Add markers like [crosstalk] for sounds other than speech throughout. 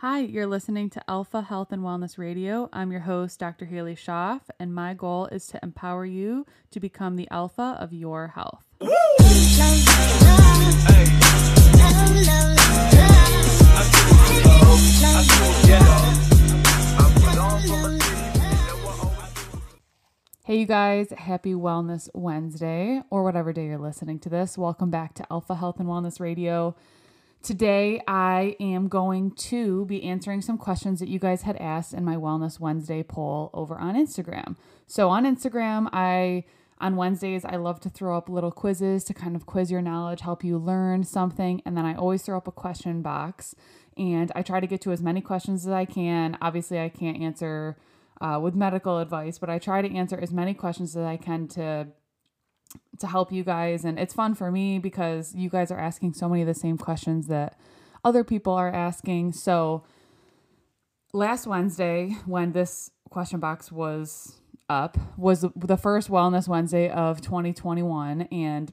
Hi, you're listening to Alpha Health and Wellness Radio. I'm your host, Dr. Halie Schoff, and my goal is to empower you to become the alpha of your health. Hey, you guys, happy Wellness Wednesday, or whatever day you're listening to this. Welcome back to Alpha Health and Wellness Radio. Today, I am going to be answering some questions that you guys had asked in my Wellness Wednesday poll over on Instagram. So, on Instagram, I on Wednesdays, I love to throw up little quizzes to kind of quiz your knowledge, help you learn something. And then I always throw up a question box and I try to get to as many questions as I can. Obviously, I can't answer uh, with medical advice, but I try to answer as many questions as I can to to help you guys. And it's fun for me because you guys are asking so many of the same questions that other people are asking. So last Wednesday, when this question box was up, was the first Wellness Wednesday of 2021, and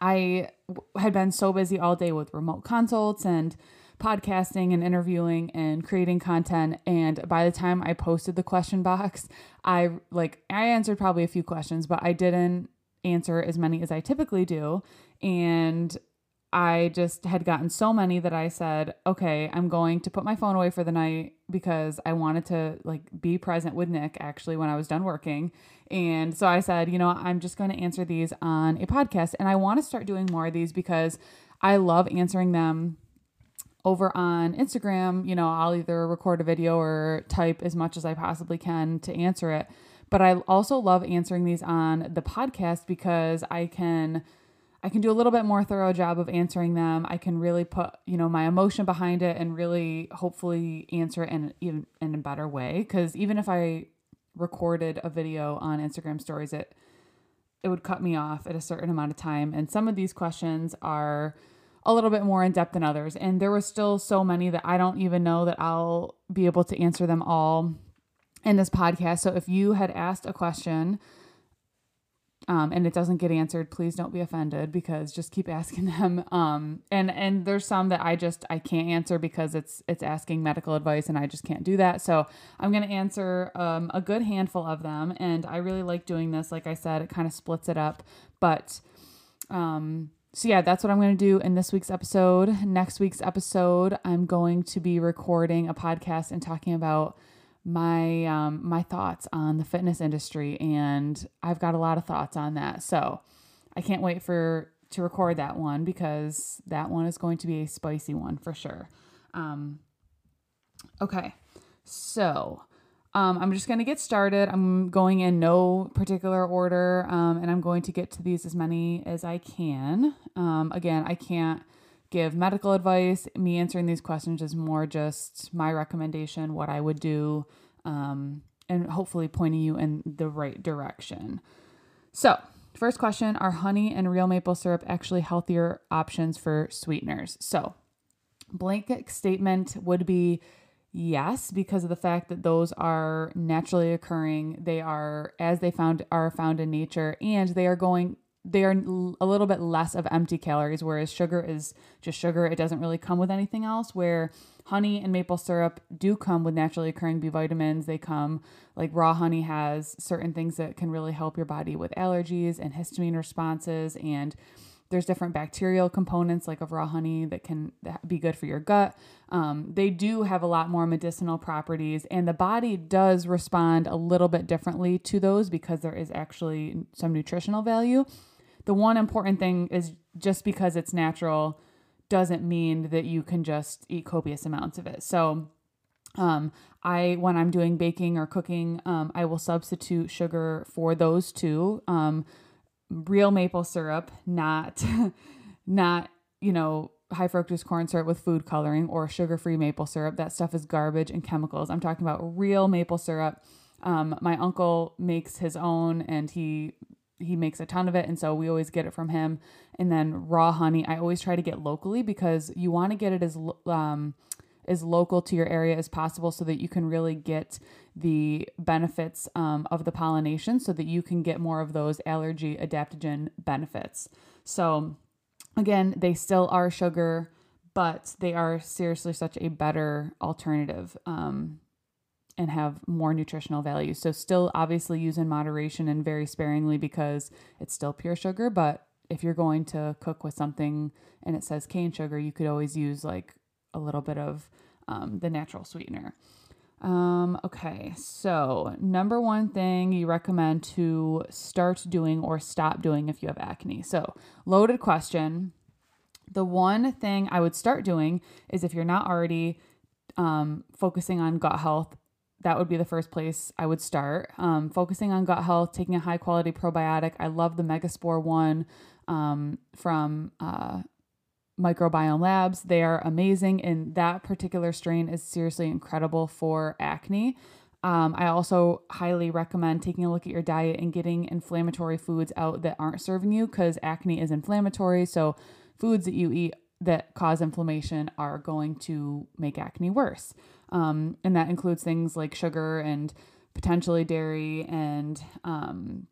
I had been so busy all day with remote consults and podcasting and interviewing and creating content and by the time I posted the question box, I like I answered probably a few questions, but I didn't answer as many as I typically do and I just had gotten so many that I said, okay, I'm going to put my phone away for the night because I wanted to like be present with Nick actually when I was done working. And so I said, you know, I'm just going to answer these on a podcast and I want to start doing more of these because I love answering them over on Instagram, you know, I'll either record a video or type as much as I possibly can to answer it. But I also love answering these on the podcast because I can I can do a little bit more thorough job of answering them. I can really put, you know, my emotion behind it and really hopefully answer it in even in a better way cuz even if I recorded a video on Instagram stories it it would cut me off at a certain amount of time and some of these questions are a little bit more in depth than others. And there were still so many that I don't even know that I'll be able to answer them all in this podcast. So if you had asked a question um, and it doesn't get answered, please don't be offended because just keep [laughs] asking them. Um, and and there's some that I just I can't answer because it's it's asking medical advice and I just can't do that. So I'm gonna answer um, a good handful of them, and I really like doing this. Like I said, it kind of splits it up, but um so yeah, that's what I'm going to do in this week's episode. Next week's episode, I'm going to be recording a podcast and talking about my um, my thoughts on the fitness industry, and I've got a lot of thoughts on that. So I can't wait for to record that one because that one is going to be a spicy one for sure. Um, okay, so um, I'm just going to get started. I'm going in no particular order, um, and I'm going to get to these as many as I can. Um, again, I can't give medical advice. Me answering these questions is more just my recommendation, what I would do, um, and hopefully pointing you in the right direction. So, first question Are honey and real maple syrup actually healthier options for sweeteners? So, blanket statement would be Yes, because of the fact that those are naturally occurring. They are as they found are found in nature and they are going they are a little bit less of empty calories whereas sugar is just sugar. It doesn't really come with anything else where honey and maple syrup do come with naturally occurring B vitamins. They come like raw honey has certain things that can really help your body with allergies and histamine responses and there's different bacterial components like of raw honey that can be good for your gut. Um, they do have a lot more medicinal properties, and the body does respond a little bit differently to those because there is actually some nutritional value. The one important thing is just because it's natural doesn't mean that you can just eat copious amounts of it. So, um, I when I'm doing baking or cooking, um, I will substitute sugar for those two. Um, real maple syrup, not [laughs] not, you know, high fructose corn syrup with food coloring or sugar-free maple syrup. That stuff is garbage and chemicals. I'm talking about real maple syrup. Um, my uncle makes his own and he he makes a ton of it and so we always get it from him and then raw honey i always try to get locally because you want to get it as um, as local to your area as possible so that you can really get the benefits um, of the pollination so that you can get more of those allergy adaptogen benefits. So, again, they still are sugar, but they are seriously such a better alternative um, and have more nutritional value. So, still obviously use in moderation and very sparingly because it's still pure sugar. But if you're going to cook with something and it says cane sugar, you could always use like a little bit of um, the natural sweetener. Um, okay, so number one thing you recommend to start doing or stop doing if you have acne. So, loaded question. The one thing I would start doing is if you're not already um, focusing on gut health, that would be the first place I would start. Um, focusing on gut health, taking a high quality probiotic. I love the Megaspore one um, from uh, Microbiome Labs. They are amazing, and that particular strain is seriously incredible for acne. Um, I also highly recommend taking a look at your diet and getting inflammatory foods out that aren't serving you because acne is inflammatory. So, foods that you eat that cause inflammation are going to make acne worse. Um, and that includes things like sugar and potentially dairy and um,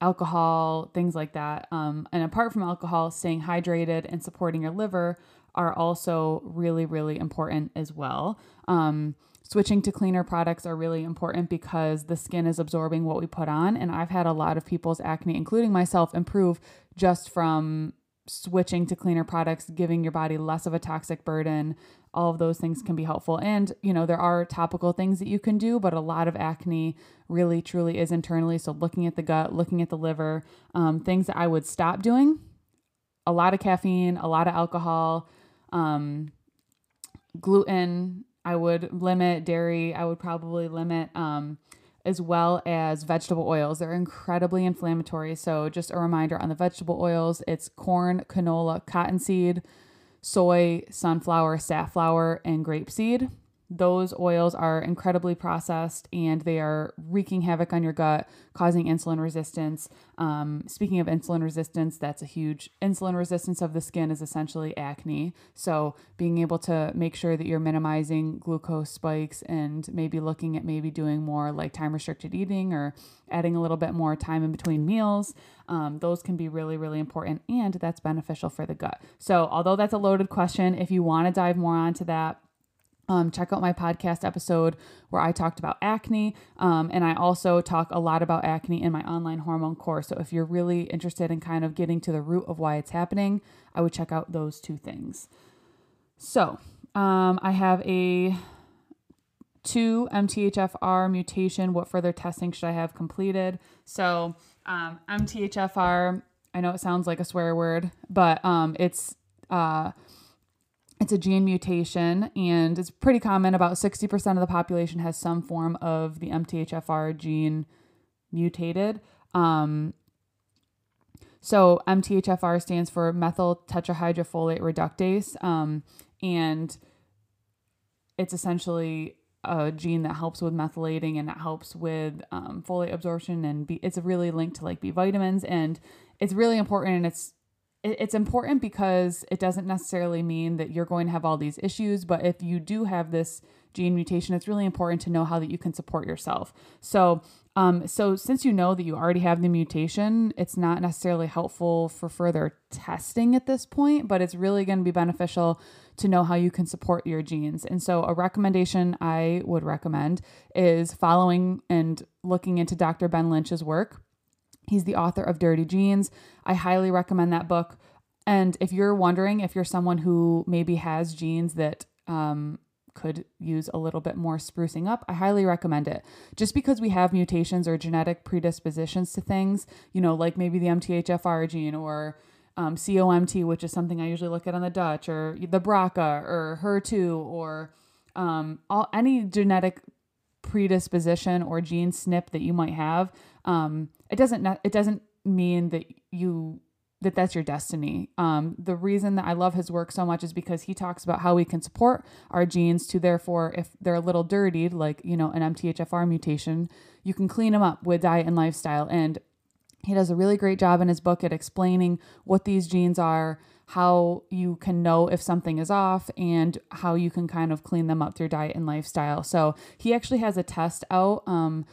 alcohol, things like that. Um, and apart from alcohol, staying hydrated and supporting your liver are also really, really important as well. Um, switching to cleaner products are really important because the skin is absorbing what we put on. And I've had a lot of people's acne, including myself, improve just from switching to cleaner products, giving your body less of a toxic burden, all of those things can be helpful. And, you know, there are topical things that you can do, but a lot of acne really truly is internally. So, looking at the gut, looking at the liver, um, things that I would stop doing a lot of caffeine, a lot of alcohol, um, gluten, I would limit dairy, I would probably limit. Um, as well as vegetable oils. They're incredibly inflammatory. So, just a reminder on the vegetable oils it's corn, canola, cottonseed, soy, sunflower, safflower, and grapeseed. Those oils are incredibly processed and they are wreaking havoc on your gut, causing insulin resistance. Um, speaking of insulin resistance, that's a huge insulin resistance of the skin is essentially acne. So, being able to make sure that you're minimizing glucose spikes and maybe looking at maybe doing more like time restricted eating or adding a little bit more time in between meals, um, those can be really, really important and that's beneficial for the gut. So, although that's a loaded question, if you want to dive more onto that, um, check out my podcast episode where I talked about acne. Um, and I also talk a lot about acne in my online hormone course. So if you're really interested in kind of getting to the root of why it's happening, I would check out those two things. So um, I have a two MTHFR mutation. What further testing should I have completed? So um, MTHFR, I know it sounds like a swear word, but um, it's uh, it's a gene mutation and it's pretty common. About 60% of the population has some form of the MTHFR gene mutated. Um, so MTHFR stands for methyl tetrahydrofolate reductase. Um, and it's essentially a gene that helps with methylating and it helps with um, folate absorption and B, it's really linked to like B vitamins and it's really important and it's it's important because it doesn't necessarily mean that you're going to have all these issues, but if you do have this gene mutation, it's really important to know how that you can support yourself. So, um, so since you know that you already have the mutation, it's not necessarily helpful for further testing at this point, but it's really going to be beneficial to know how you can support your genes. And so, a recommendation I would recommend is following and looking into Dr. Ben Lynch's work. He's the author of Dirty Genes. I highly recommend that book. And if you're wondering if you're someone who maybe has genes that um, could use a little bit more sprucing up, I highly recommend it. Just because we have mutations or genetic predispositions to things, you know, like maybe the MTHFR gene or um, COMT, which is something I usually look at on the Dutch, or the BRCA or HER2 or um, all any genetic predisposition or gene SNP that you might have, um, it doesn't it doesn't mean that you that that's your destiny. Um, the reason that I love his work so much is because he talks about how we can support our genes to therefore, if they're a little dirtied, like you know an MTHFR mutation, you can clean them up with diet and lifestyle. And he does a really great job in his book at explaining what these genes are, how you can know if something is off, and how you can kind of clean them up through diet and lifestyle. So he actually has a test out. Um,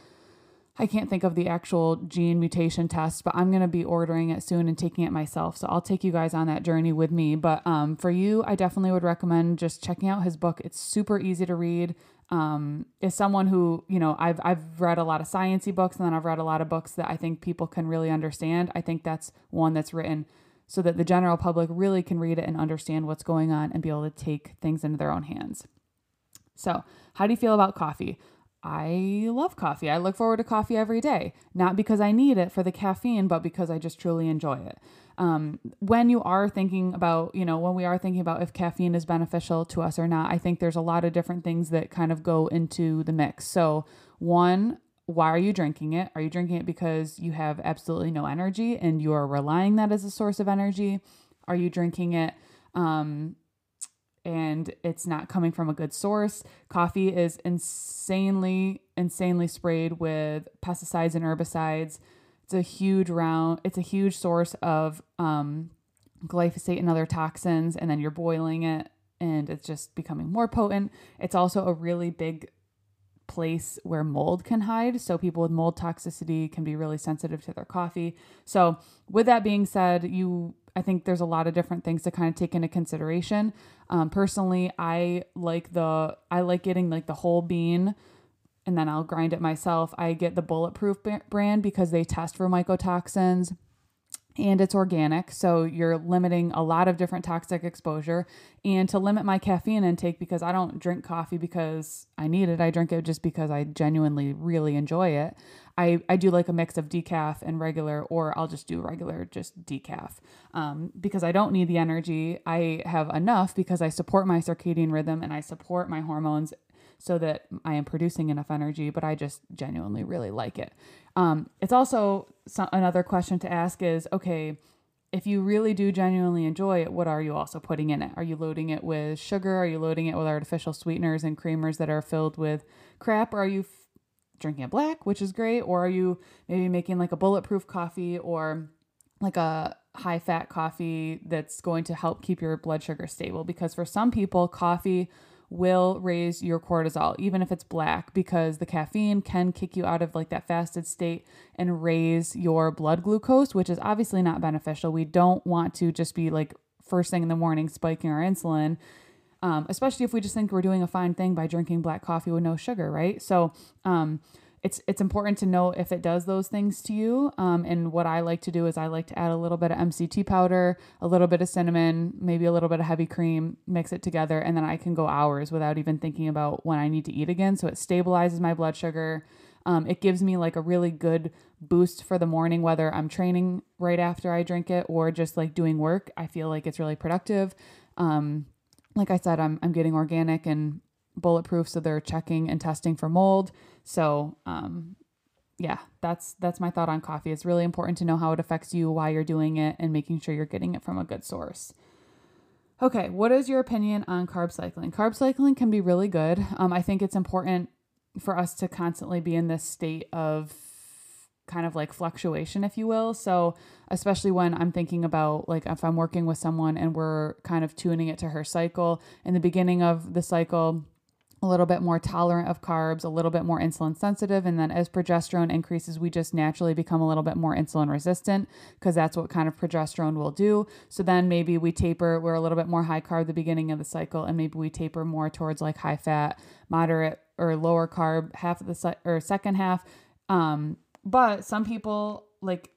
I can't think of the actual gene mutation test, but I'm going to be ordering it soon and taking it myself. So I'll take you guys on that journey with me. But um, for you, I definitely would recommend just checking out his book. It's super easy to read. Um, is someone who, you know, I've, I've read a lot of sciencey books and then I've read a lot of books that I think people can really understand. I think that's one that's written so that the general public really can read it and understand what's going on and be able to take things into their own hands. So, how do you feel about coffee? I love coffee. I look forward to coffee every day, not because I need it for the caffeine, but because I just truly enjoy it. Um, when you are thinking about, you know, when we are thinking about if caffeine is beneficial to us or not, I think there's a lot of different things that kind of go into the mix. So, one, why are you drinking it? Are you drinking it because you have absolutely no energy and you are relying that as a source of energy? Are you drinking it um, and it's not coming from a good source. Coffee is insanely, insanely sprayed with pesticides and herbicides. It's a huge round, it's a huge source of um, glyphosate and other toxins, and then you're boiling it and it's just becoming more potent. It's also a really big place where mold can hide. So people with mold toxicity can be really sensitive to their coffee. So with that being said, you I think there's a lot of different things to kind of take into consideration. Um, personally, I like the I like getting like the whole bean and then I'll grind it myself. I get the bulletproof brand because they test for mycotoxins and it's organic. So you're limiting a lot of different toxic exposure. And to limit my caffeine intake, because I don't drink coffee because I need it, I drink it just because I genuinely really enjoy it. I, I do like a mix of decaf and regular, or I'll just do regular, just decaf. Um, because I don't need the energy. I have enough because I support my circadian rhythm and I support my hormones so that I am producing enough energy, but I just genuinely really like it. Um, it's also so, another question to ask is okay, if you really do genuinely enjoy it, what are you also putting in it? Are you loading it with sugar? Are you loading it with artificial sweeteners and creamers that are filled with crap? Or are you drinking it black, which is great, or are you maybe making like a bulletproof coffee or like a high fat coffee that's going to help keep your blood sugar stable? Because for some people, coffee will raise your cortisol, even if it's black, because the caffeine can kick you out of like that fasted state and raise your blood glucose, which is obviously not beneficial. We don't want to just be like first thing in the morning spiking our insulin um, especially if we just think we're doing a fine thing by drinking black coffee with no sugar, right? So, um, it's it's important to know if it does those things to you. Um, and what I like to do is I like to add a little bit of MCT powder, a little bit of cinnamon, maybe a little bit of heavy cream, mix it together, and then I can go hours without even thinking about when I need to eat again. So it stabilizes my blood sugar. Um, it gives me like a really good boost for the morning, whether I'm training right after I drink it or just like doing work. I feel like it's really productive. Um, like I said, I'm I'm getting organic and bulletproof, so they're checking and testing for mold. So um, yeah, that's that's my thought on coffee. It's really important to know how it affects you, why you're doing it, and making sure you're getting it from a good source. Okay, what is your opinion on carb cycling? Carb cycling can be really good. Um, I think it's important for us to constantly be in this state of kind of like fluctuation, if you will. So, especially when I'm thinking about like if I'm working with someone and we're kind of tuning it to her cycle in the beginning of the cycle, a little bit more tolerant of carbs, a little bit more insulin sensitive. And then as progesterone increases, we just naturally become a little bit more insulin resistant because that's what kind of progesterone will do. So then maybe we taper, we're a little bit more high carb the beginning of the cycle, and maybe we taper more towards like high fat, moderate or lower carb half of the or second half. Um, but some people like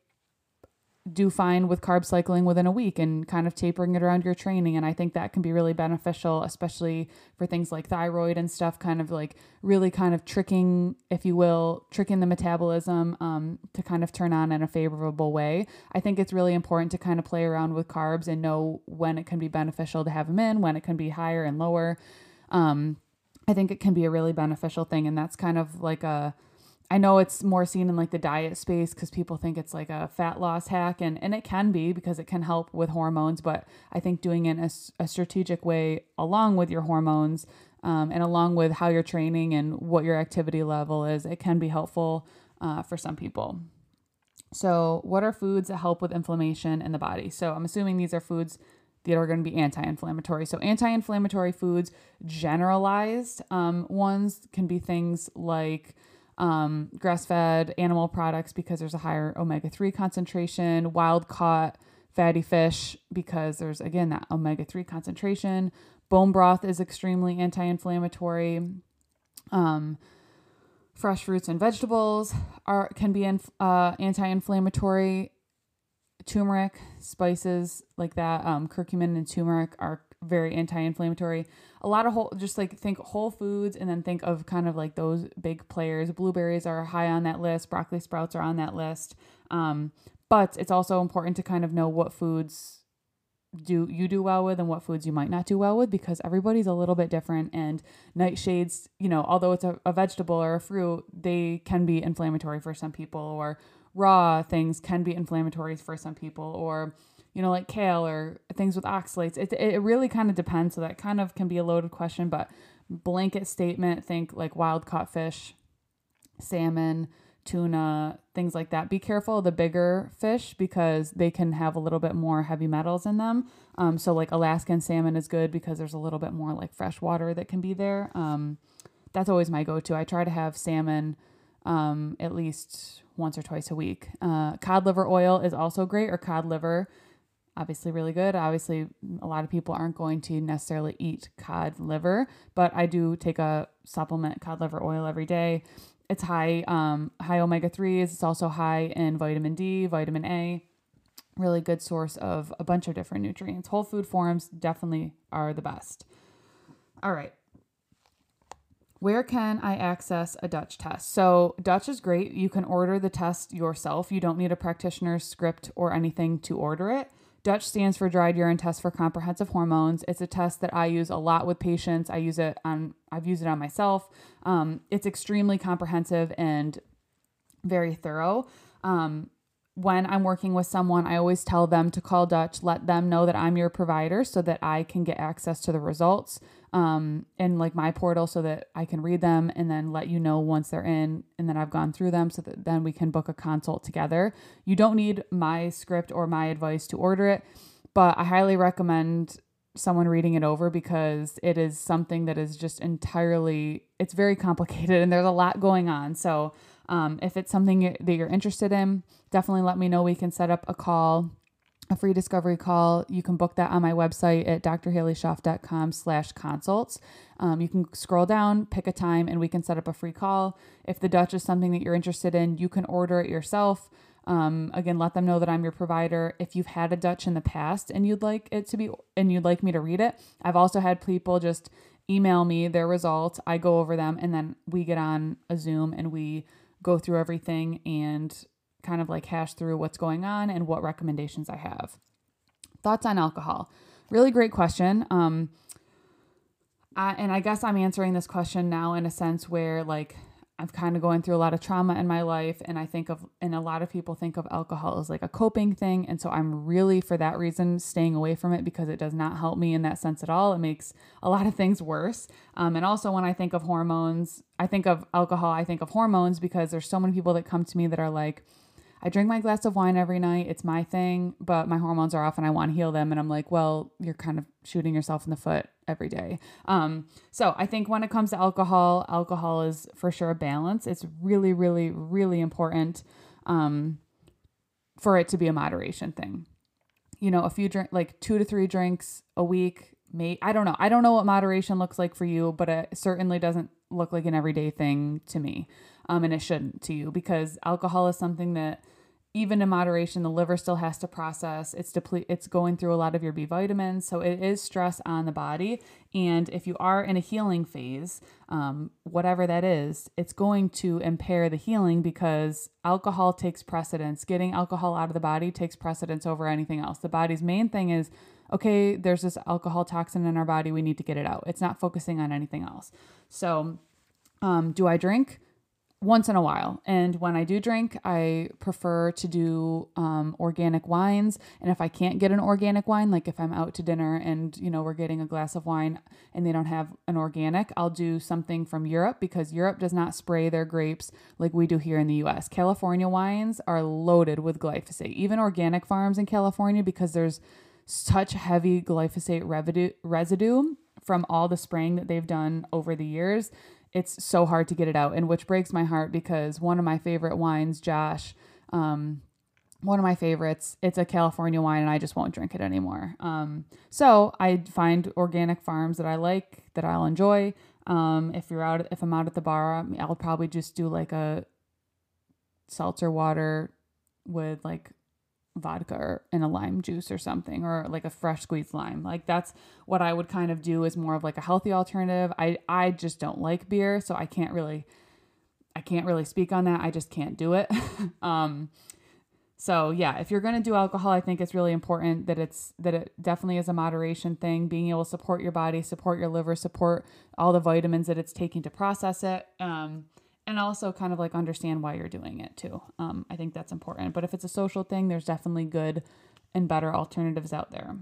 do fine with carb cycling within a week and kind of tapering it around your training. And I think that can be really beneficial, especially for things like thyroid and stuff, kind of like really kind of tricking, if you will, tricking the metabolism um, to kind of turn on in a favorable way. I think it's really important to kind of play around with carbs and know when it can be beneficial to have them in, when it can be higher and lower. Um, I think it can be a really beneficial thing. And that's kind of like a, I know it's more seen in like the diet space because people think it's like a fat loss hack, and, and it can be because it can help with hormones. But I think doing it in a, a strategic way along with your hormones um, and along with how you're training and what your activity level is, it can be helpful uh, for some people. So, what are foods that help with inflammation in the body? So, I'm assuming these are foods that are going to be anti inflammatory. So, anti inflammatory foods, generalized um, ones, can be things like um, grass fed animal products because there's a higher omega 3 concentration, wild caught fatty fish because there's, again, that omega 3 concentration. Bone broth is extremely anti inflammatory. Um, fresh fruits and vegetables are can be uh, anti-inflammatory turmeric spices like that um, curcumin and turmeric are very anti-inflammatory. A lot of whole just like think whole foods and then think of kind of like those big players. Blueberries are high on that list. Broccoli sprouts are on that list. Um, but it's also important to kind of know what foods do you do well with and what foods you might not do well with because everybody's a little bit different and nightshades you know although it's a, a vegetable or a fruit they can be inflammatory for some people or raw things can be inflammatory for some people or you know, like kale or things with oxalates. It, it really kind of depends. So that kind of can be a loaded question, but blanket statement, think like wild caught fish, salmon, tuna, things like that. Be careful of the bigger fish because they can have a little bit more heavy metals in them. Um, so like Alaskan salmon is good because there's a little bit more like fresh water that can be there. Um, that's always my go-to. I try to have salmon um, at least once or twice a week. Uh, cod liver oil is also great, or cod liver obviously really good. Obviously, a lot of people aren't going to necessarily eat cod liver, but I do take a supplement cod liver oil every day. It's high um, high omega 3s. It's also high in vitamin D, vitamin A. Really good source of a bunch of different nutrients. Whole food forms definitely are the best. All right. Where can I access a Dutch test? So, Dutch is great. You can order the test yourself. You don't need a practitioner's script or anything to order it. Dutch stands for dried urine test for comprehensive hormones. It's a test that I use a lot with patients. I use it on I've used it on myself. Um, it's extremely comprehensive and very thorough. Um, when I'm working with someone, I always tell them to call Dutch, let them know that I'm your provider so that I can get access to the results um, in like my portal so that I can read them and then let you know once they're in and then I've gone through them so that then we can book a consult together. You don't need my script or my advice to order it, but I highly recommend someone reading it over because it is something that is just entirely it's very complicated and there's a lot going on. So um, if it's something that you're interested in, definitely let me know. We can set up a call a free discovery call. You can book that on my website at drhalieschoff.com slash consults. Um, you can scroll down, pick a time, and we can set up a free call. If the Dutch is something that you're interested in, you can order it yourself. Um, again, let them know that I'm your provider. If you've had a Dutch in the past and you'd like it to be, and you'd like me to read it, I've also had people just email me their results. I go over them, and then we get on a Zoom and we go through everything and kind of like hash through what's going on and what recommendations I have. Thoughts on alcohol? Really great question. Um, I, and I guess I'm answering this question now in a sense where like I'm kind of going through a lot of trauma in my life and I think of and a lot of people think of alcohol as like a coping thing and so I'm really for that reason staying away from it because it does not help me in that sense at all. It makes a lot of things worse. Um, and also when I think of hormones, I think of alcohol, I think of hormones because there's so many people that come to me that are like I drink my glass of wine every night. It's my thing, but my hormones are off and I want to heal them. And I'm like, well, you're kind of shooting yourself in the foot every day. Um, so I think when it comes to alcohol, alcohol is for sure a balance. It's really, really, really important um, for it to be a moderation thing. You know, a few drink, like two to three drinks a week. May I don't know. I don't know what moderation looks like for you, but it certainly doesn't look like an everyday thing to me um, and it shouldn't to you because alcohol is something that even in moderation the liver still has to process. It's deplete it's going through a lot of your b vitamins so it is stress on the body. And if you are in a healing phase um, whatever that is it's going to impair the healing because alcohol takes precedence. Getting alcohol out of the body takes precedence over anything else. The body's main thing is okay there's this alcohol toxin in our body. We need to get it out. It's not focusing on anything else. So um, do i drink once in a while. And when I do drink, I prefer to do um, organic wines. And if I can't get an organic wine, like if I'm out to dinner and, you know, we're getting a glass of wine and they don't have an organic, I'll do something from Europe because Europe does not spray their grapes like we do here in the US. California wines are loaded with glyphosate, even organic farms in California, because there's such heavy glyphosate residue, residue from all the spraying that they've done over the years it's so hard to get it out, and which breaks my heart because one of my favorite wines, Josh, um, one of my favorites. It's a California wine, and I just won't drink it anymore. Um, so I find organic farms that I like that I'll enjoy. Um, if you're out, if I'm out at the bar, I'll probably just do like a seltzer water with like vodka or, and a lime juice or something or like a fresh squeezed lime. Like that's what i would kind of do is more of like a healthy alternative. I i just don't like beer so i can't really i can't really speak on that. I just can't do it. [laughs] Um so yeah if you're going to do alcohol i think it's really important that it's that it definitely is a moderation thing. Being able to support your body support your liver support all the vitamins that it's taking to process it. Um and also kind of like understand why you're doing it too. Um, I think that's important. But if it's a social thing, there's definitely good and better alternatives out there.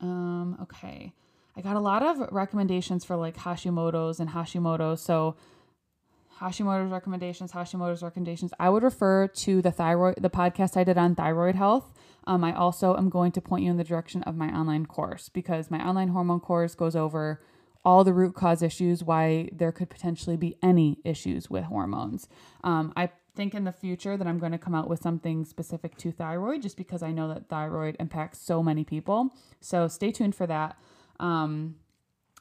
Um, okay. I got a lot of recommendations for like Hashimoto's and Hashimoto's. So Hashimoto's recommendations, Hashimoto's recommendations. I would refer to the thyroid, the podcast I did on thyroid health. Um, I also am going to point you in the direction of my online course because my online hormone course goes over all the root cause issues, why there could potentially be any issues with hormones. Um, I think in the future that I'm going to come out with something specific to thyroid just because I know that thyroid impacts so many people. So stay tuned for that. Um,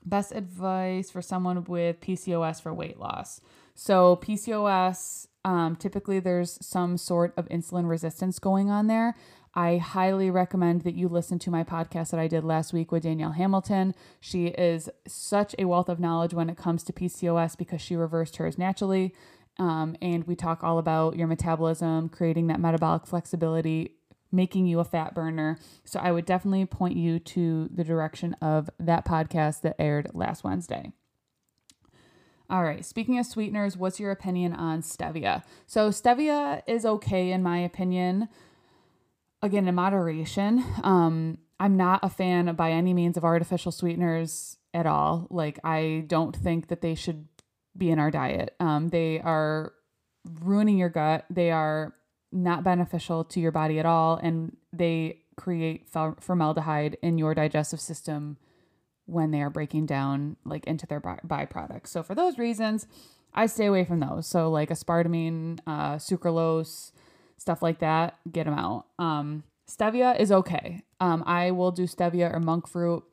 best advice for someone with PCOS for weight loss. So, PCOS, um, typically there's some sort of insulin resistance going on there. I highly recommend that you listen to my podcast that I did last week with Danielle Hamilton. She is such a wealth of knowledge when it comes to PCOS because she reversed hers naturally. Um, and we talk all about your metabolism, creating that metabolic flexibility, making you a fat burner. So I would definitely point you to the direction of that podcast that aired last Wednesday. All right, speaking of sweeteners, what's your opinion on stevia? So, stevia is okay in my opinion again in moderation. Um, I'm not a fan by any means of artificial sweeteners at all. Like I don't think that they should be in our diet. Um, they are ruining your gut. They are not beneficial to your body at all, and they create formaldehyde in your digestive system when they are breaking down like into their by- byproducts. So for those reasons, I stay away from those. So like aspartame, uh, sucralose, stuff like that, get them out. Um, stevia is okay. Um, I will do stevia or monk fruit,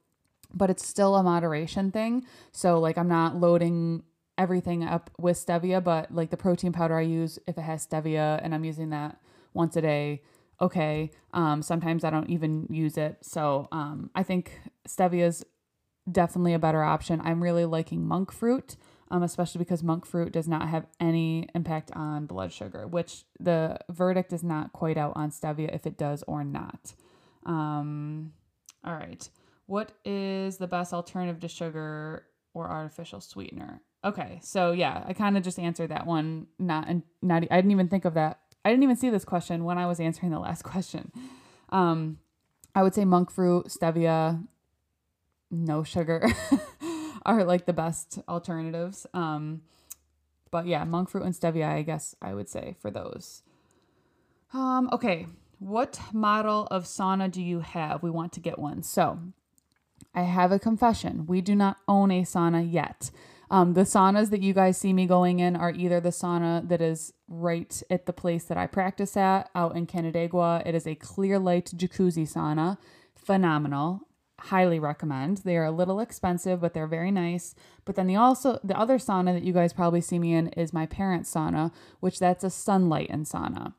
but it's still a moderation thing. So like I'm not loading everything up with stevia, but like the protein powder I use, if it has stevia and I'm using that once a day, okay. Um, sometimes I don't even use it. So um, I think stevia is definitely a better option. I'm really liking monk fruit um, especially because monk fruit does not have any impact on blood sugar, which the verdict is not quite out on stevia if it does or not. Um, all right. What is the best alternative to sugar or artificial sweetener? Okay, so yeah, I kind of just answered that one. Not and not. I didn't even think of that. I didn't even see this question when I was answering the last [laughs] question. Um, I would say monk fruit, stevia, no sugar. [laughs] [laughs] are like the best alternatives. Um, but yeah, monk fruit and stevia, I guess I would say for those. Um, okay, what model of sauna do you have? We want to get one. So I have a confession. We do not own a sauna yet. Um, the saunas that you guys see me going in are either the sauna that is right at the place that I practice at out in Canandaigua. It is a Clearlight jacuzzi sauna. Phenomenal highly recommend. They are a little expensive, but they're very nice. But then the also the other sauna that you guys probably see me in is my parents' sauna, which that's a Sunlighten sauna.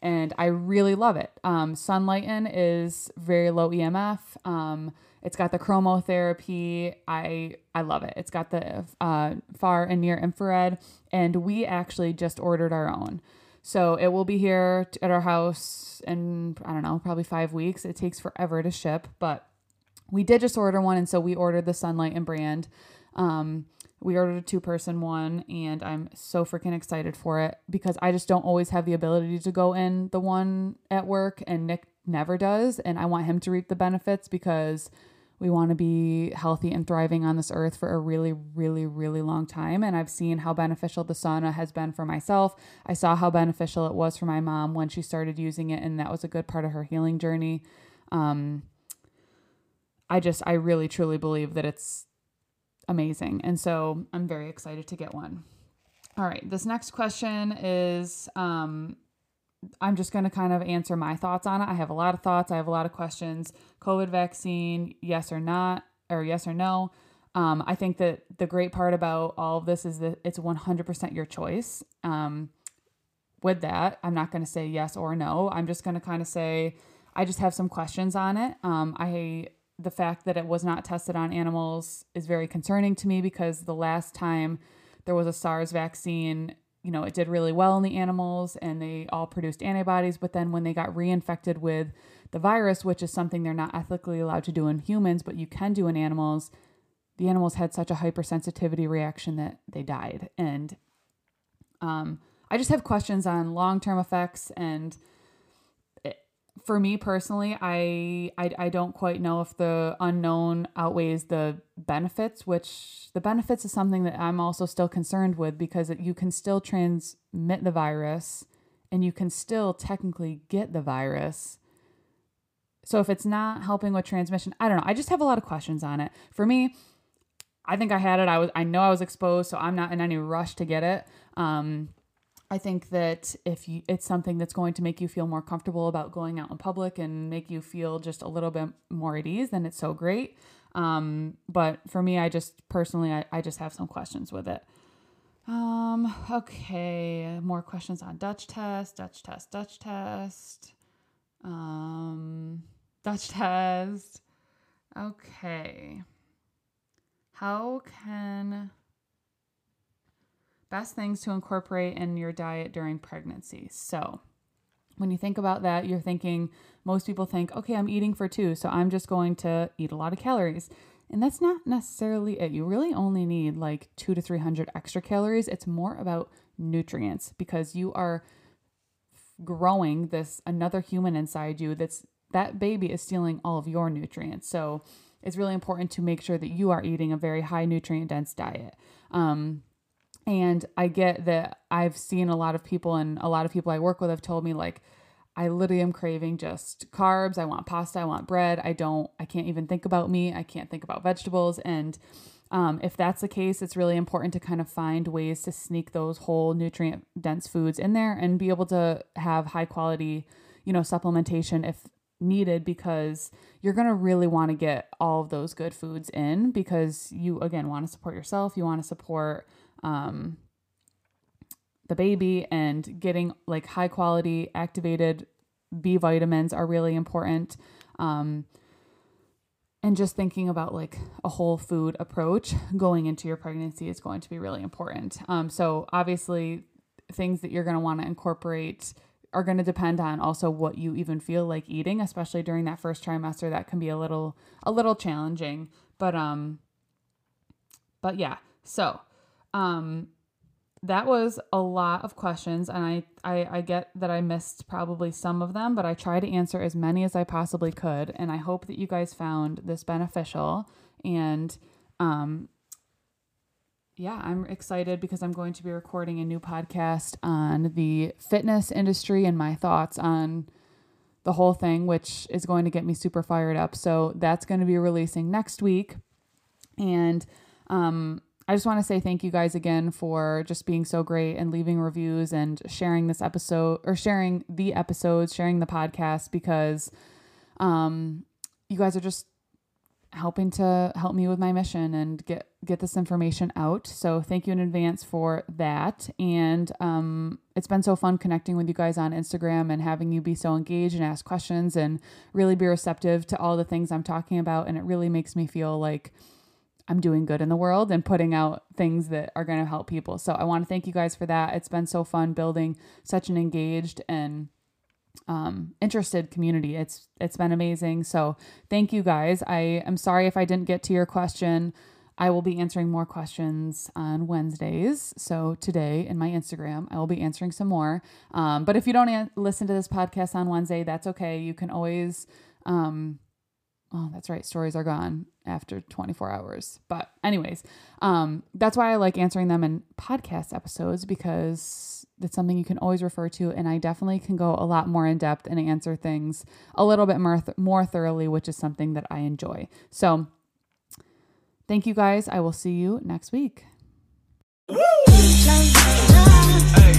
And I really love it. Um, Sunlighten is very low EMF. Um, it's got the chromotherapy. I I love it. It's got the uh, far and near infrared, and we actually just ordered our own. So it will be here at our house in I don't know, probably five weeks. It takes forever to ship, but we did just order one, and so we ordered the Sunlighten brand. Um, we ordered a two person one, and I'm so freaking excited for it because I just don't always have the ability to go in the one at work, and Nick never does. And I want him to reap the benefits because we want to be healthy and thriving on this earth for a really, really, really long time. And I've seen how beneficial the sauna has been for myself. I saw how beneficial it was for my mom when she started using it, and that was a good part of her healing journey. Um, I just, I really truly believe that it's amazing. And so I'm very excited to get one. All right, this next question is um, I'm just going to kind of answer my thoughts on it. I have a lot of thoughts, I have a lot of questions. COVID vaccine, yes or not, or yes or no. Um, I think that the great part about all of this is that it's 100% your choice. Um, with that, I'm not going to say yes or no. I'm just going to kind of say I just have some questions on it. Um, I the fact that it was not tested on animals is very concerning to me because the last time there was a SARS vaccine, you know, it did really well in the animals and they all produced antibodies. But then when they got reinfected with the virus, which is something they're not ethically allowed to do in humans, but you can do in animals, the animals had such a hypersensitivity reaction that they died. And um, I just have questions on long term effects and for me personally, I, I I don't quite know if the unknown outweighs the benefits, which the benefits is something that I'm also still concerned with because you can still transmit the virus and you can still technically get the virus. So if it's not helping with transmission, I don't know. I just have a lot of questions on it. For me, I think I had it. I was I know I was exposed, so I'm not in any rush to get it. Um, I think that if you, it's something that's going to make you feel more comfortable about going out in public and make you feel just a little bit more at ease, then it's so great. Um, but for me, I just personally, I, I just have some questions with it. Um, okay, more questions on Dutch test, Dutch test, Dutch test, um, Dutch [laughs] test. Okay. How can best things to incorporate in your diet during pregnancy. So, when you think about that, you're thinking, most people think, okay, I'm eating for two, so I'm just going to eat a lot of calories. And that's not necessarily it. You really only need like two to 300 extra calories. It's more about nutrients because you are growing this another human inside you that's that baby is stealing all of your nutrients. So it's really important to make sure that you are eating a very high nutrient dense diet. Um, and I get that I've seen a lot of people and a lot of people I work with have told me like I literally am craving just carbs. I want pasta, I want bread. I don't I can't even think about meat. I can't think about vegetables and um, if that's the case, it's really important to kind of find ways to sneak those whole nutrient dense foods in there and be able to have high quality, you know, supplementation if needed because you're going to really want to get all of those good foods in because you again want to support yourself, you want to support um, the baby and getting like high quality activated B vitamins are really important. Um, and just thinking about like a whole food approach going into your pregnancy is going to be really important. Um, so obviously, things that you're going to want to incorporate are going to depend on also what you even feel like eating, especially during that first trimester. That can be a little a little challenging, but um, but yeah. So um, that was a lot of questions, and I, I I get that I missed probably some of them, but I try to answer as many as I possibly could, and I hope that you guys found this beneficial. And um, yeah, I'm excited because I'm going to be recording a new podcast on the fitness industry and my thoughts on the whole thing, which is going to get me super fired up. So that's going to be releasing next week, and um, I just want to say thank you guys again for just being so great and leaving reviews and sharing this episode or sharing the episodes, sharing the podcast because um, you guys are just helping to help me with my mission and get get this information out. So thank you in advance for that. And um, it's been so fun connecting with you guys on Instagram and having you be so engaged and ask questions and really be receptive to all the things I'm talking about. And it really makes me feel like I'm doing good in the world and putting out things that are going to help people. So I want to thank you guys for that. It's been so fun building such an engaged and um, interested community. It's it's been amazing. So thank you guys. I am sorry if I didn't get to your question. I will be answering more questions on Wednesdays. So today in my Instagram, I will be answering some more. Um, but if you don't an- listen to this podcast on Wednesday, that's okay. You can always um, Oh, that's right. Stories are gone after 24 hours. But anyways, um, that's why I like answering them in podcast episodes because that's something you can always refer to, and I definitely can go a lot more in depth and answer things a little bit more th- more thoroughly, which is something that I enjoy. So, thank you guys. I will see you next week. Hey.